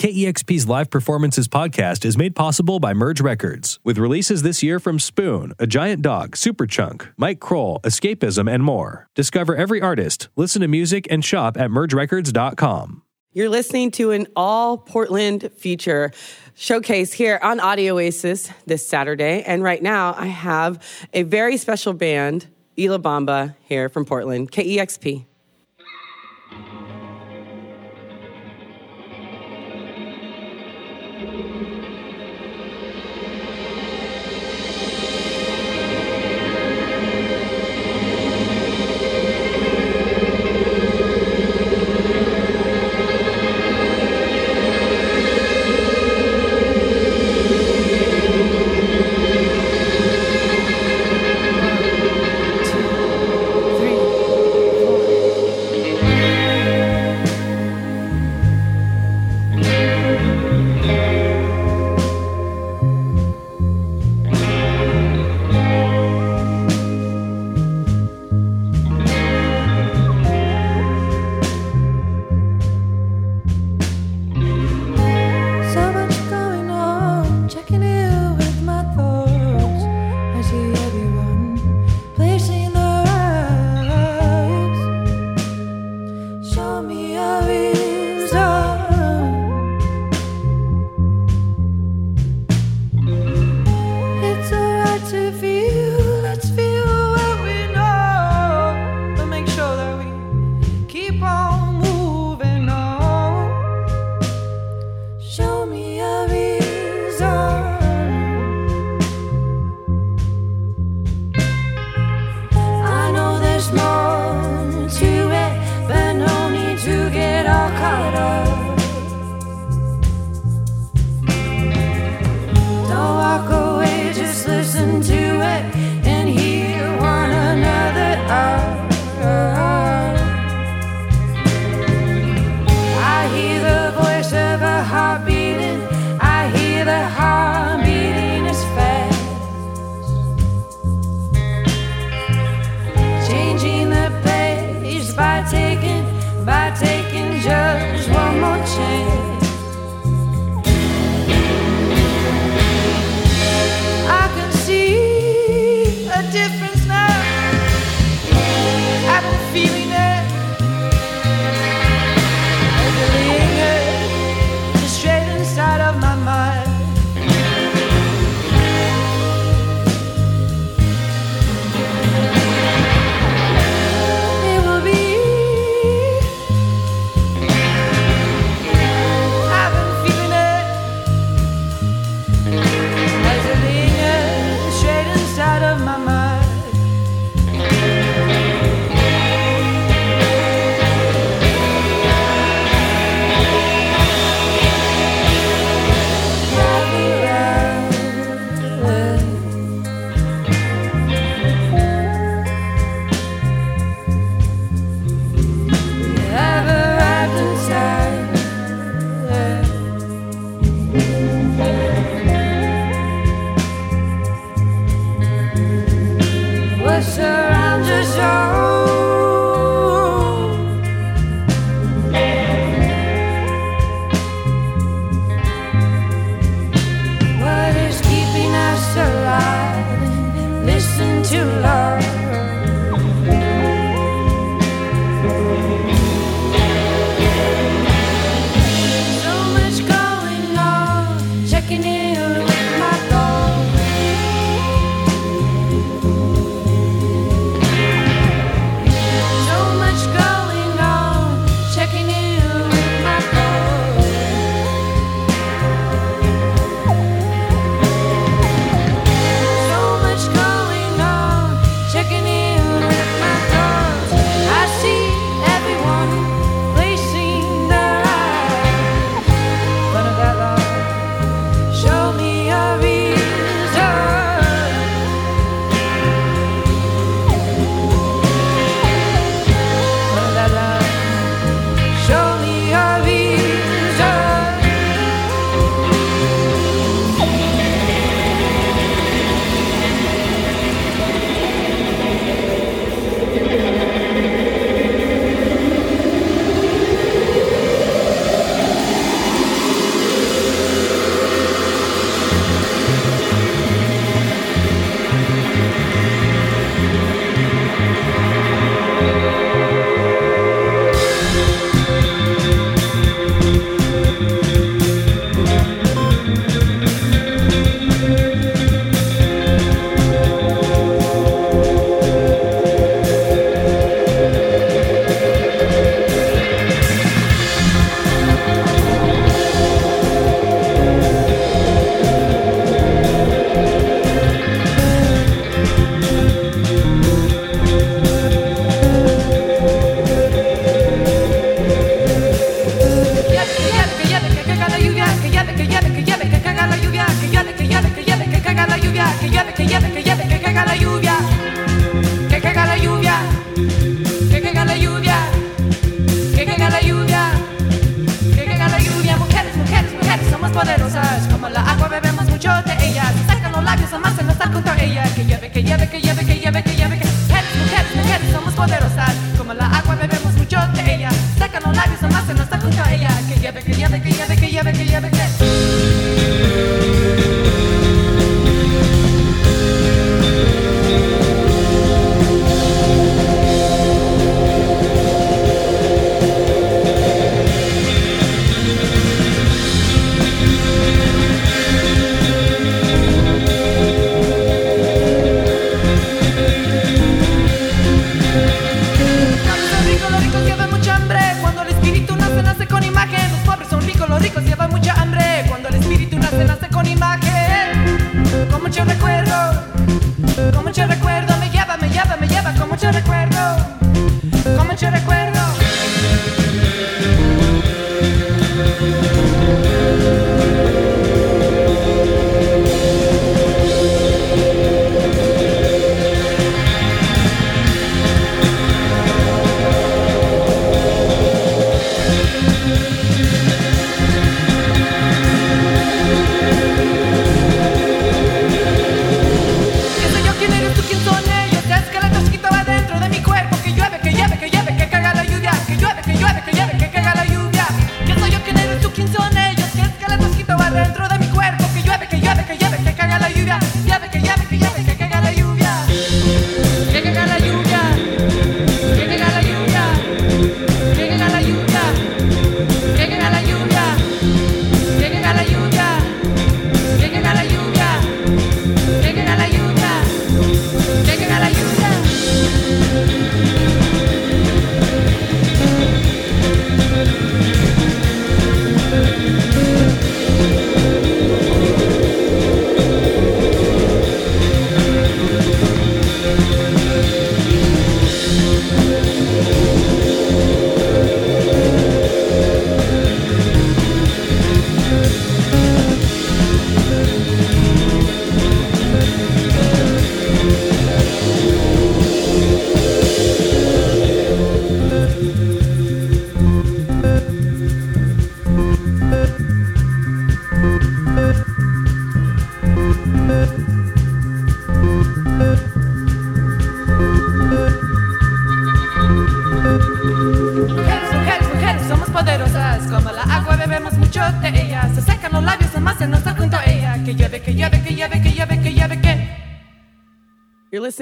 KEXP's Live Performances podcast is made possible by Merge Records, with releases this year from Spoon, A Giant Dog, Superchunk, Mike Krol, Escapism, and more. Discover every artist, listen to music, and shop at mergerecords.com. You're listening to an all Portland feature showcase here on Audio Oasis this Saturday. And right now, I have a very special band, Y La Bamba, here from Portland, KEXP. taking it. Que lleve, que lleve, que lleve, que lleve,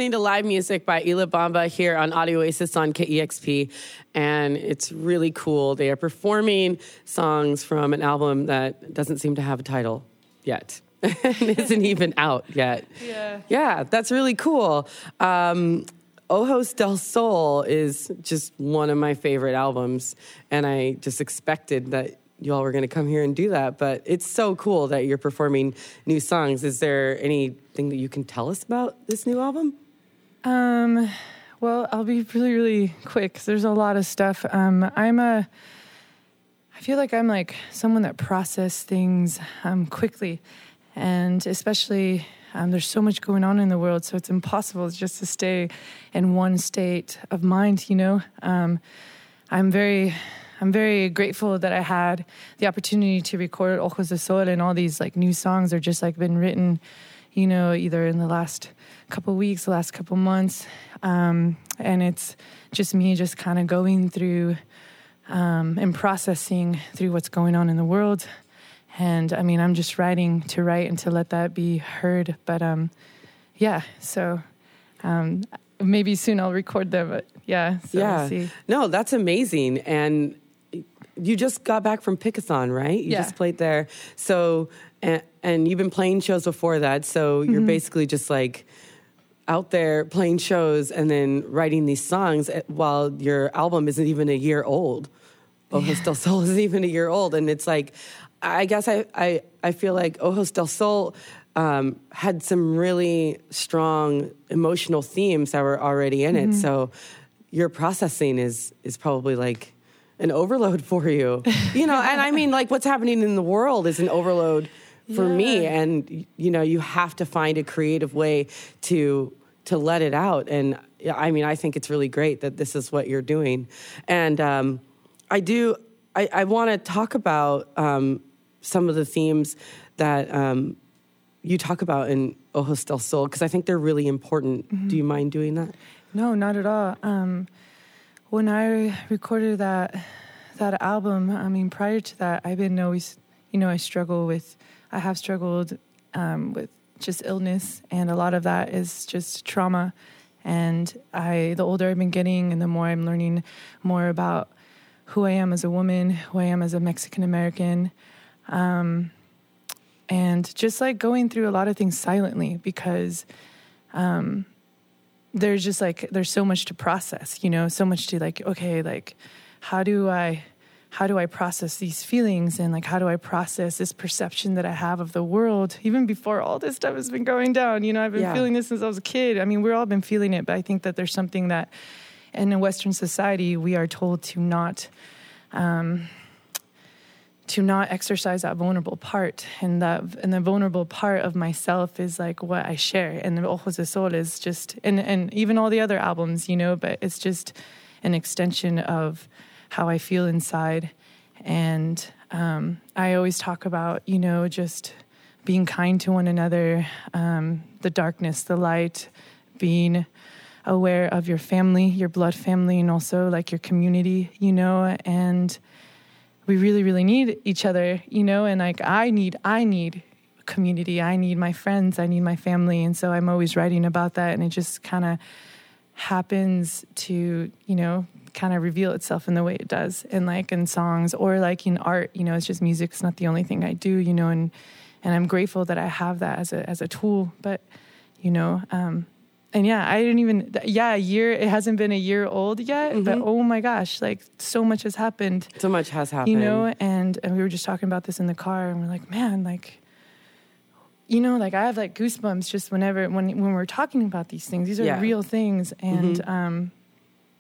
listening to live music by Y La Bamba here on Audio Oasis on KEXP, and it's really cool. They are performing songs from an album that doesn't seem to have a title yet. and isn't even out yet. Yeah. Yeah, that's really cool. Um, Ojos del Sol is just one of my favorite albums, and I just expected that you all were going to come here and do that. But it's so cool that you're performing new songs. Is there anything that you can tell us about this new album? Um, well, I'll be really, really quick. There's a lot of stuff. Um, I'm a. I feel like I'm like someone that process things um, quickly, and especially um, there's so much going on in the world, so it's impossible just to stay in one state of mind. You know, um, I'm very. I'm very grateful that I had the opportunity to record Ojos de Sol and all these like new songs are just like been written, you know, either in the last couple weeks, the last couple months. Um, and it's just me just kind of going through um, and processing through what's going on in the world. And I mean, I'm just writing to write and to let that be heard. But um, yeah, so um, maybe soon I'll record them. But yeah, so yeah. we'll see. No, that's amazing. And you just got back from Pickathon, right? You Yeah. just played there. So, and, and you've been playing shows before that. So Mm-hmm. you're basically just like out there playing shows and then writing these songs while your album isn't even a year old. Ojos del Sol isn't even a year old. And it's like, I guess I, I, I feel like Ojos del Sol um, had some really strong emotional themes that were already in Mm-hmm. it. So your processing is is probably like an overload for you. You know, and I mean like what's happening in the world is an overload for me and you know, you have to find a creative way to to let it out and I mean, I think it's really great that this is what you're doing. And um, I do I, I want to talk about um, some of the themes that um, you talk about in Ojos del Sol because I think they're really important. Do you mind doing that? No, not at all. Um, when I recorded that that album, I mean, prior to that, I've been always, you know, I struggle with, I have struggled um, with just illness, and a lot of that is just trauma. And I, the older I've been getting, and the more I'm learning more about who I am as a woman, who I am as a Mexican American, um, and just like going through a lot of things silently because um, there's just like there's so much to process, you know, so much to like okay, like how do I how do I process these feelings and like how do I process this perception that I have of the world even before all this stuff has been going down, you know, I've been Yeah. feeling this since I was a kid. I mean, we've all been feeling it, but I think that there's something that in a Western society we are told to not um, to not exercise that vulnerable part and that and the vulnerable part of myself is like what I share and the Ojos de Sol is just and and even all the other albums you know but it's just an extension of how I feel inside. And um, I always talk about you know just being kind to one another um, the darkness the light being aware of your family your blood family and also like your community you know and we really really need each other you know and like i need i need community. I need my friends. I need my family. And so i'm always writing about that. And it just kind of happens to you know kind of reveal itself in the way it does in like in songs or like in art. You know it's just music it's not the only thing i do you know and and i'm grateful that i have that as a as a tool. But you know um and yeah i didn't even yeah a year it hasn't been a year old yet but oh my gosh like so much has happened. So much has happened. you know and and we were just talking about this in the car and we're like man like you know like i have like goosebumps just whenever when when we're talking about these things. These are Yeah. real things. And um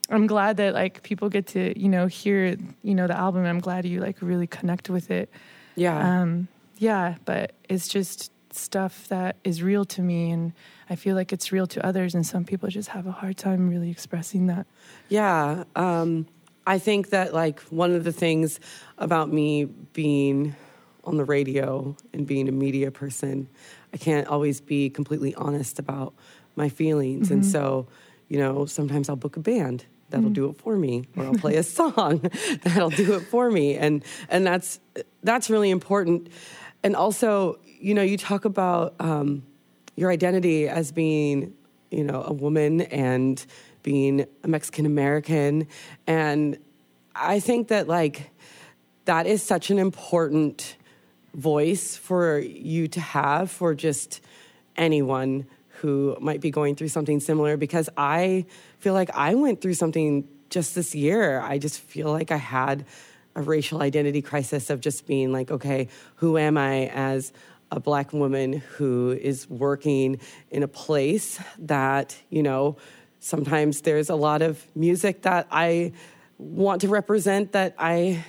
i'm glad that like people get to you know hear you know the album i'm glad you like really connect with it yeah. um yeah but it's just stuff that is real to me and i feel like it's real to others and some people just have a hard time really expressing that Yeah. Um, I think that like one of the things about me being on the radio and being a media person, I can't always be completely honest about my feelings. And so, you know, sometimes I'll book a band that'll do it for me or I'll play a song that'll do it for me. And and that's that's really important. And also, you know, you talk about um, your identity as being, you know, a woman and being a Mexican American. And I think that, like, that is such an important voice for you to have for just anyone who might be going through something similar because I feel like I went through something just this year. I just feel like I had a racial identity crisis of just being like, okay, who am I as a black woman who is working in a place that, you know, sometimes there's a lot of music that I want to represent that I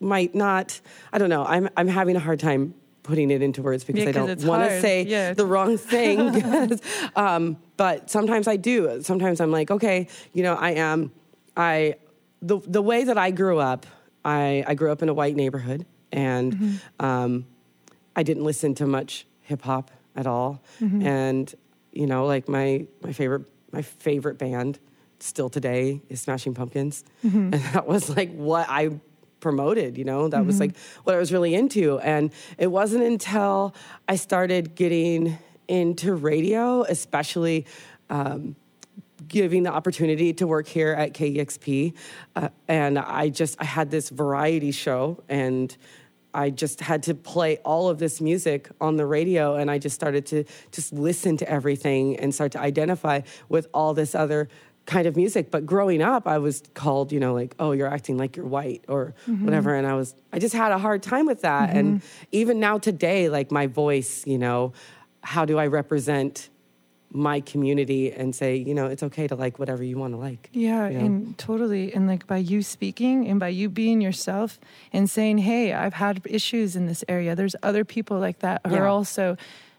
might not I don't know. I'm I'm having a hard time putting it into words because Yeah, I don't want to say Yeah. the wrong thing. because, um, but sometimes I do. Sometimes I'm like, okay, you know, I am. I the the way that I grew up. I I grew up in a white neighborhood, and Mm-hmm. um, I didn't listen to much hip hop at all. Mm-hmm. And you know, like my my favorite my favorite band still today is Smashing Pumpkins, Mm-hmm. and that was like what I promoted. You know, that was like what I was really into. And it wasn't until I started getting into radio, especially. Um, giving the opportunity to work here at KEXP. Uh, and I just, I had this variety show and I just had to play all of this music on the radio. And I just started to just listen to everything and start to identify with all this other kind of music. But growing up, I was called, you know, like, oh, you're acting like you're white or mm-hmm. whatever. And I was, I just had a hard time with that. And mm-hmm. even now today, like my voice, you know, how do I represent my community and say, you know, it's okay to like whatever you want to like. Yeah, you know? and totally. And like by you speaking and by you being yourself and saying, hey, I've had issues in this area. There's other people like that who are also,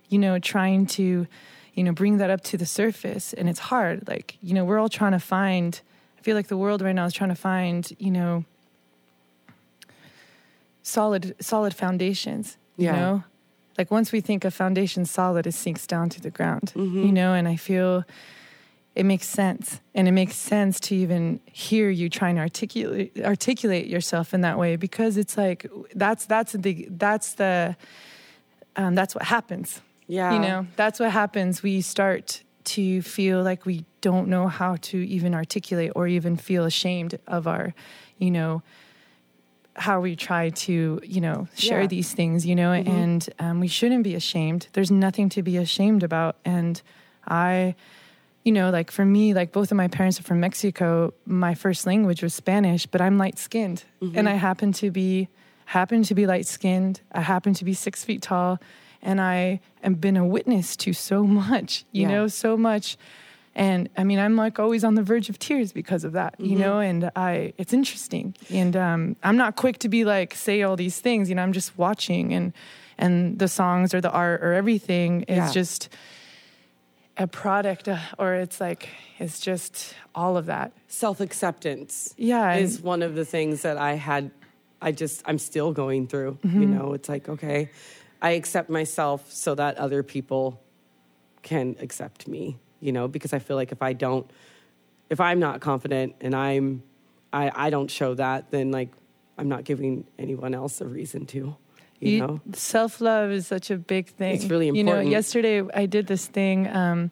you know, trying to, you know, bring that up to the surface. And it's hard. Like, you know, we're all trying to find, I feel like the world right now is trying to find, you know, solid solid foundations. You Yeah. know, like once we think a foundation solid, it sinks down to the ground. Mm-hmm. You know, and I feel it makes sense, and it makes sense to even hear you trying to articulate articulate yourself in that way because it's like that's that's the that's the um, that's what happens. Yeah. You know, that's what happens. We start to feel like we don't know how to even articulate or even feel ashamed of our, you know, how we try to, you know, share Yeah. these things, you know, and um, we shouldn't be ashamed. There's nothing to be ashamed about. And I, you know, like for me, like both of my parents are from Mexico. My first language was Spanish, but I'm light skinned, and I happen to be happen to be light skinned. I happen to be six feet tall, and I have been a witness to so much. You Yeah. know, so much. And I mean, I'm like always on the verge of tears because of that, you know. And I, it's interesting, and um, I'm not quick to be like say all these things. You know, I'm just watching, and and the songs or the art or everything is Yeah. just a product uh, or it's like it's just all of that Self acceptance. yeah and- is one of the things that I had. I just I'm still going through. You know, it's like okay, I accept myself so that other people can accept me. You know, because I feel like if I don't, if I'm not confident and I'm, I I don't show that, then like I'm not giving anyone else a reason to. You, know. self love is such a big thing. It's really important. You know, yesterday I did this thing um,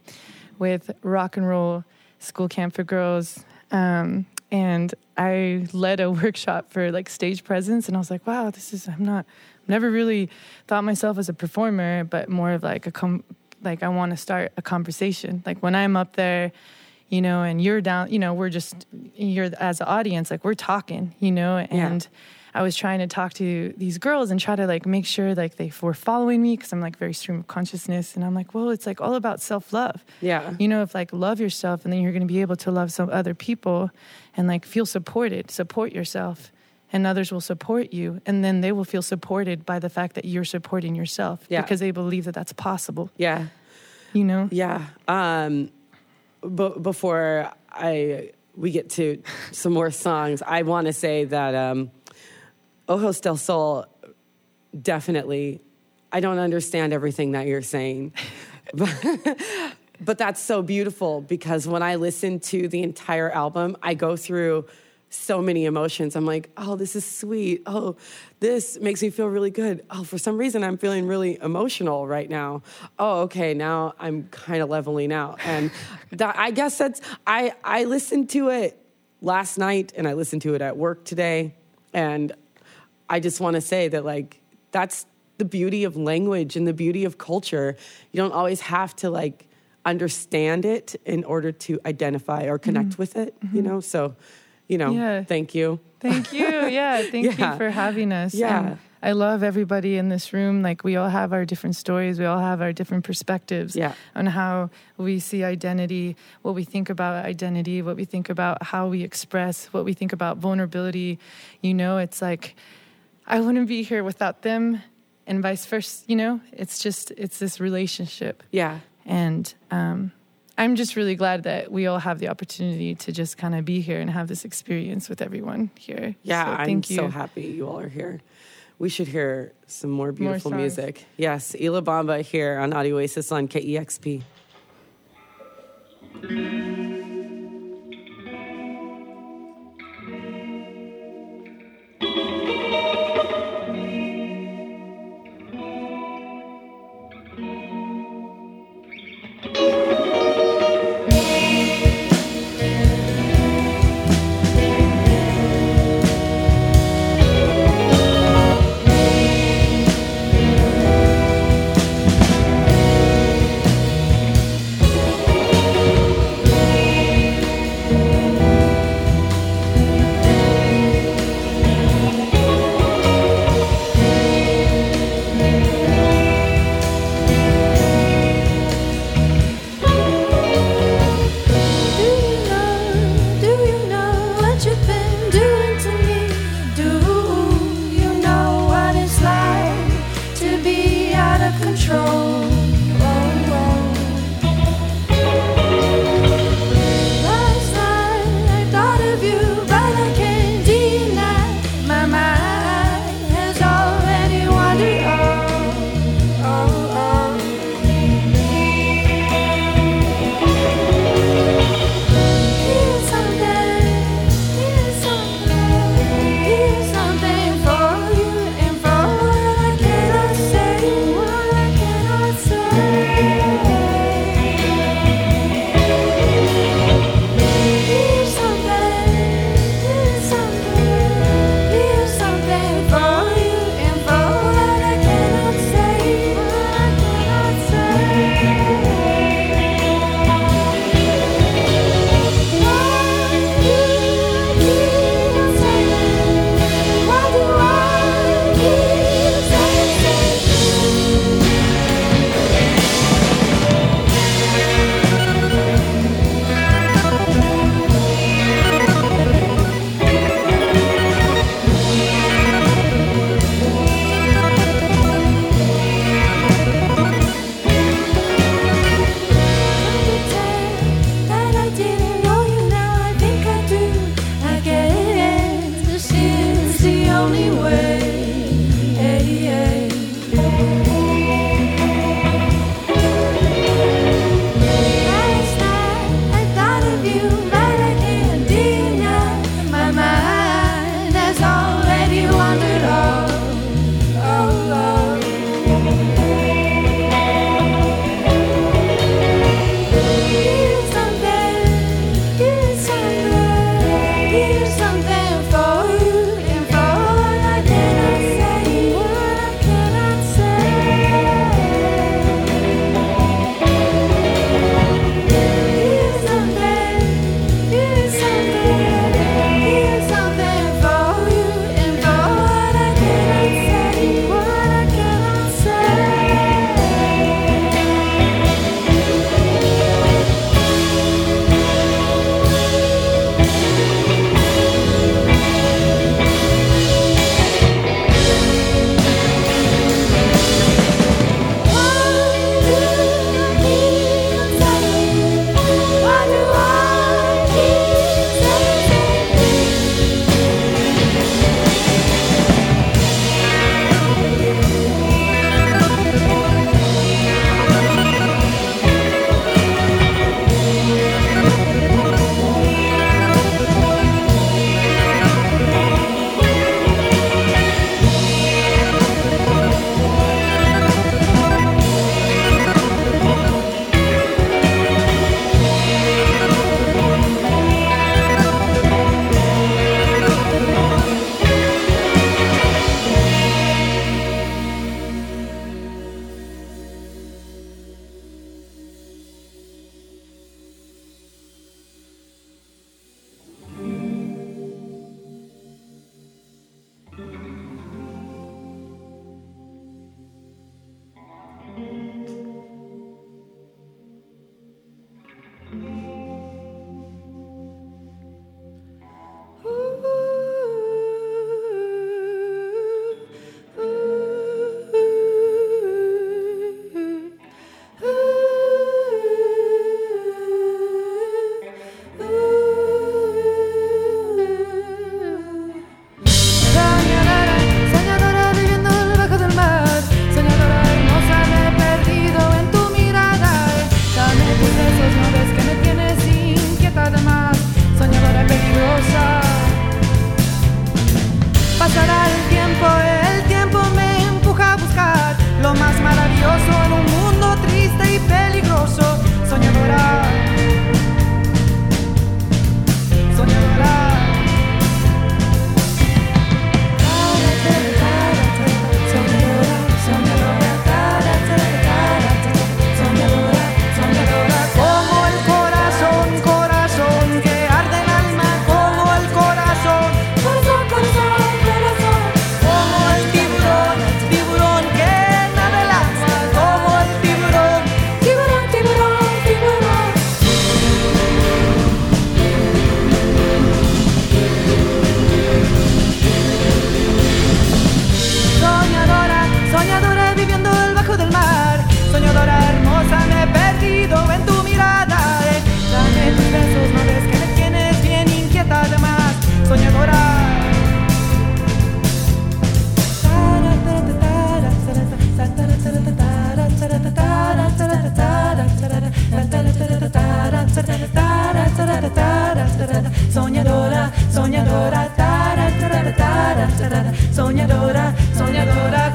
with rock and roll school camp for girls, um, and I led a workshop for like stage presence, and I was like, wow, this is I'm not never really thought myself as a performer, but more of like a com- like I want to start a conversation. Like when I'm up there, you know, and you're down, you know, we're just you're as an audience, like we're talking, you know, and. I was trying to talk to these girls and try to like make sure like they were following me because I'm like very stream of consciousness and I'm like, well, it's like all about self love. Yeah. You know, if like love yourself and then you're going to be able to love some other people and like feel supported, support yourself and others will support you and then they will feel supported by the fact that you're supporting yourself Yeah. because they believe that that's possible, Yeah. you know? Yeah. Um, b- before I we get to some more songs, I want to say that um, Ojos del Sol definitely. I don't understand everything that you're saying, but, but that's so beautiful because when I listen to the entire album, I go through so many emotions. I'm like, oh, this is sweet. Oh, this makes me feel really good. Oh, for some reason, I'm feeling really emotional right now. Oh, okay, now I'm kind of leveling out. And that, I guess that's, I, I listened to it last night and I listened to it at work today. And I just want to say that, like, that's the beauty of language and the beauty of culture. You don't always have to, like, understand it in order to identify or connect mm-hmm. with it, you mm-hmm. know? So, you know, Yeah. thank you. Thank you. Yeah. Thank Yeah. you for having us. Yeah. And I love everybody in this room. Like we all have our different stories. We all have our different perspectives Yeah. on how we see identity, what we think about identity, what we think about how we express, what we think about vulnerability. You know, it's like I wouldn't be here without them and vice versa. You know, it's just, it's this relationship. Yeah. And um, I'm just really glad that we all have the opportunity to just kind of be here and have this experience with everyone here. Yeah, So I'm thank you. so happy you all are here. We should hear some more beautiful songs. music. Yes, Y La Bamba here on Audio Oasis on KEXP. sognadora, sognadora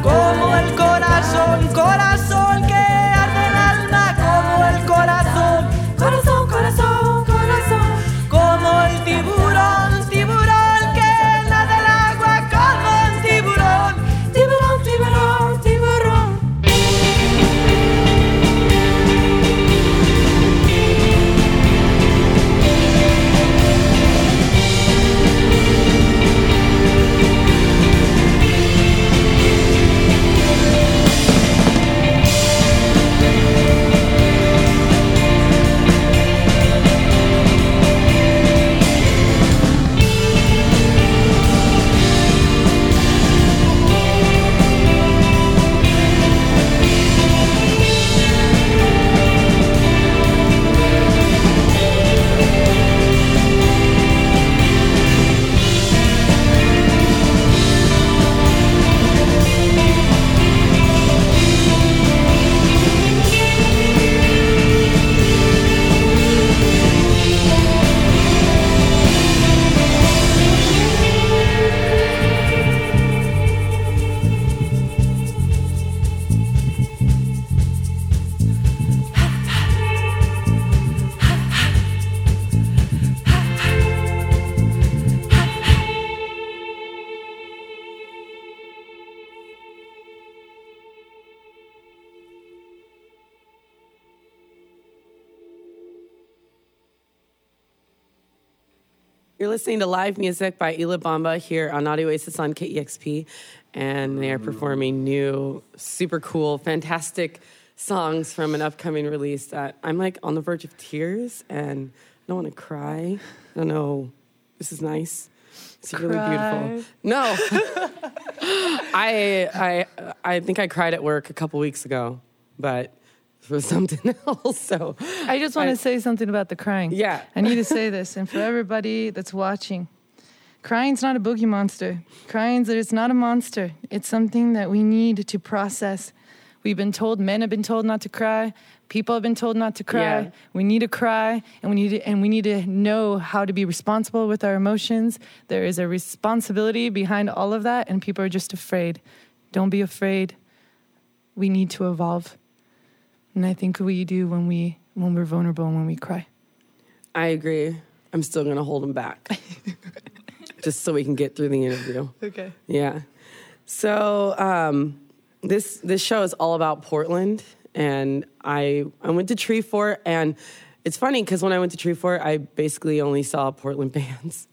listening to live music by Y La Bamba here on Audio Oasis on KEXP, and they are performing new, super cool, fantastic songs from an upcoming release that I'm like on the verge of tears and I don't want to cry. I don't know. This is nice. It's really Cry. beautiful. No, I I I think I cried at work a couple weeks ago, but for something else. So I just want I- to say something about the crying. Yeah. I need to say this, and for everybody that's watching, crying's not a boogie monster. Crying's it's not a monster. It's something that we need to process. We've been told, men have been told not to cry. People have been told not to cry. Yeah. We need to cry, and we need to, and we need to know how to be responsible with our emotions. There is a responsibility behind all of that, and people are just afraid. Don't be afraid. We need to evolve. And I think we do when we when we're vulnerable and when we cry. I agree. I'm still going to hold him back just so we can get through the interview. Okay. Yeah. So um, this this show is all about Portland, and I I went to Treefort and it's funny because when I went to Treefort, I basically only saw Portland bands,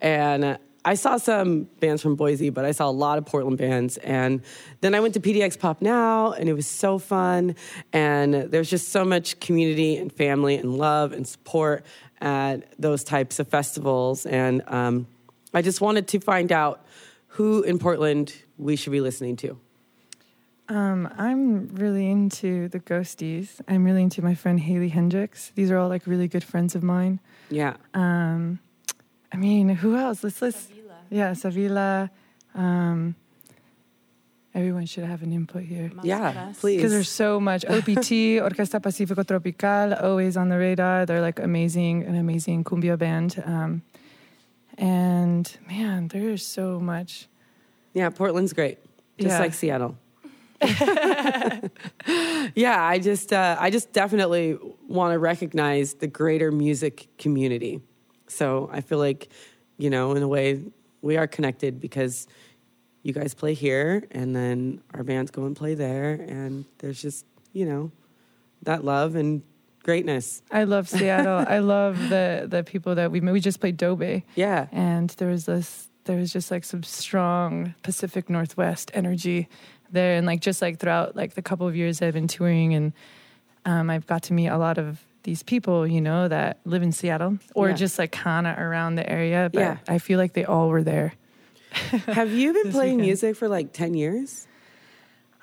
and. I saw some bands from Boise, but I saw a lot of Portland bands. And then I went to PDX Pop Now, and it was so fun. And there's just so much community and family and love and support at those types of festivals. And um, I just wanted to find out who in Portland we should be listening to. Um, I'm really into the Ghosties. I'm really into my friend Haley Heynderickx. These are all like really good friends of mine. Yeah. Um, I mean, who else? Let's list. Yeah, Savila. Um, everyone should have an input here. yeah, please. Because there's so much. OPT, Orquesta Pacifico Tropical, always on the radar. They're like amazing, an amazing cumbia band. Um, and man, there's so much. yeah, Portland's great. Just Yeah. like Seattle. yeah, I just uh, I just definitely want to recognize the greater music community. So I feel like, you know, in a way we are connected because you guys play here and then our bands go and play there and there's just, you know, that love and greatness. I love Seattle. I love the the people that we met. We just played Doe Bay. Yeah. and there was this there was just like some strong pacific northwest energy there and like just like throughout like the couple of years i've been touring and um, i've got to meet a lot of these people you know that live in seattle or Yeah. just like kind of around the area but Yeah. i feel like they all were there Have you been playing weekend. music for like 10 years?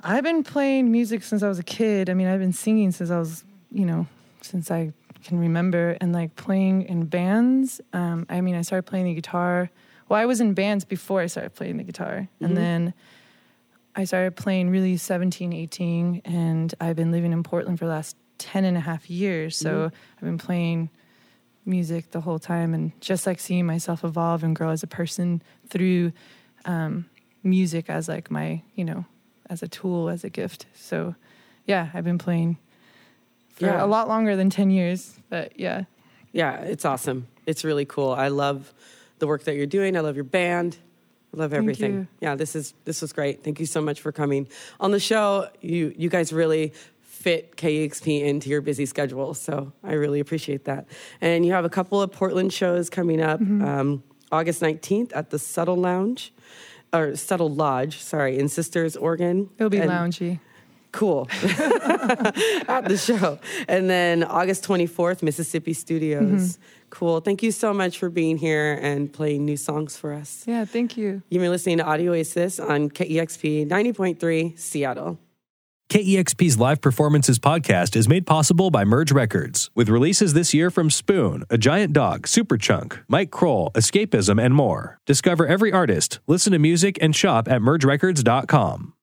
i've been playing music since i was a kid i mean i've been singing since i was you know since i can remember and like playing in bands um, i mean i started playing the guitar well i was in bands before i started playing the guitar and then i started playing really 17 18 and i've been living in portland for the last 10 and a half years so i've been playing music the whole time and just like seeing myself evolve and grow as a person through um, music as like my, you know, as a tool, as a gift. So, yeah, I've been playing for Yeah. a lot longer than 10 years, but yeah. Yeah, it's awesome. It's really cool. I love the work that you're doing. I love your band. I love everything. Yeah, this is this was great. Thank you so much for coming on the show. You you guys really fit KEXP into your busy schedule, so I really appreciate that. And you have a couple of Portland shows coming up. Mm-hmm. Um, August 19th at the Suttle Lounge, or Suttle Lodge, sorry, in Sisters, Oregon. It'll be And- loungy. Cool. At the show. And then August 24th, Mississippi Studios. Cool. Thank you so much for being here and playing new songs for us. Yeah, thank you. You've been listening to Audio Oasis on KEXP 90.3 Seattle. KEXP's Live Performances podcast is made possible by Merge Records, with releases this year from Spoon, A Giant Dog, Superchunk, Mike Krol, Escapism, and more. Discover every artist, listen to music, and shop at mergerecords.com.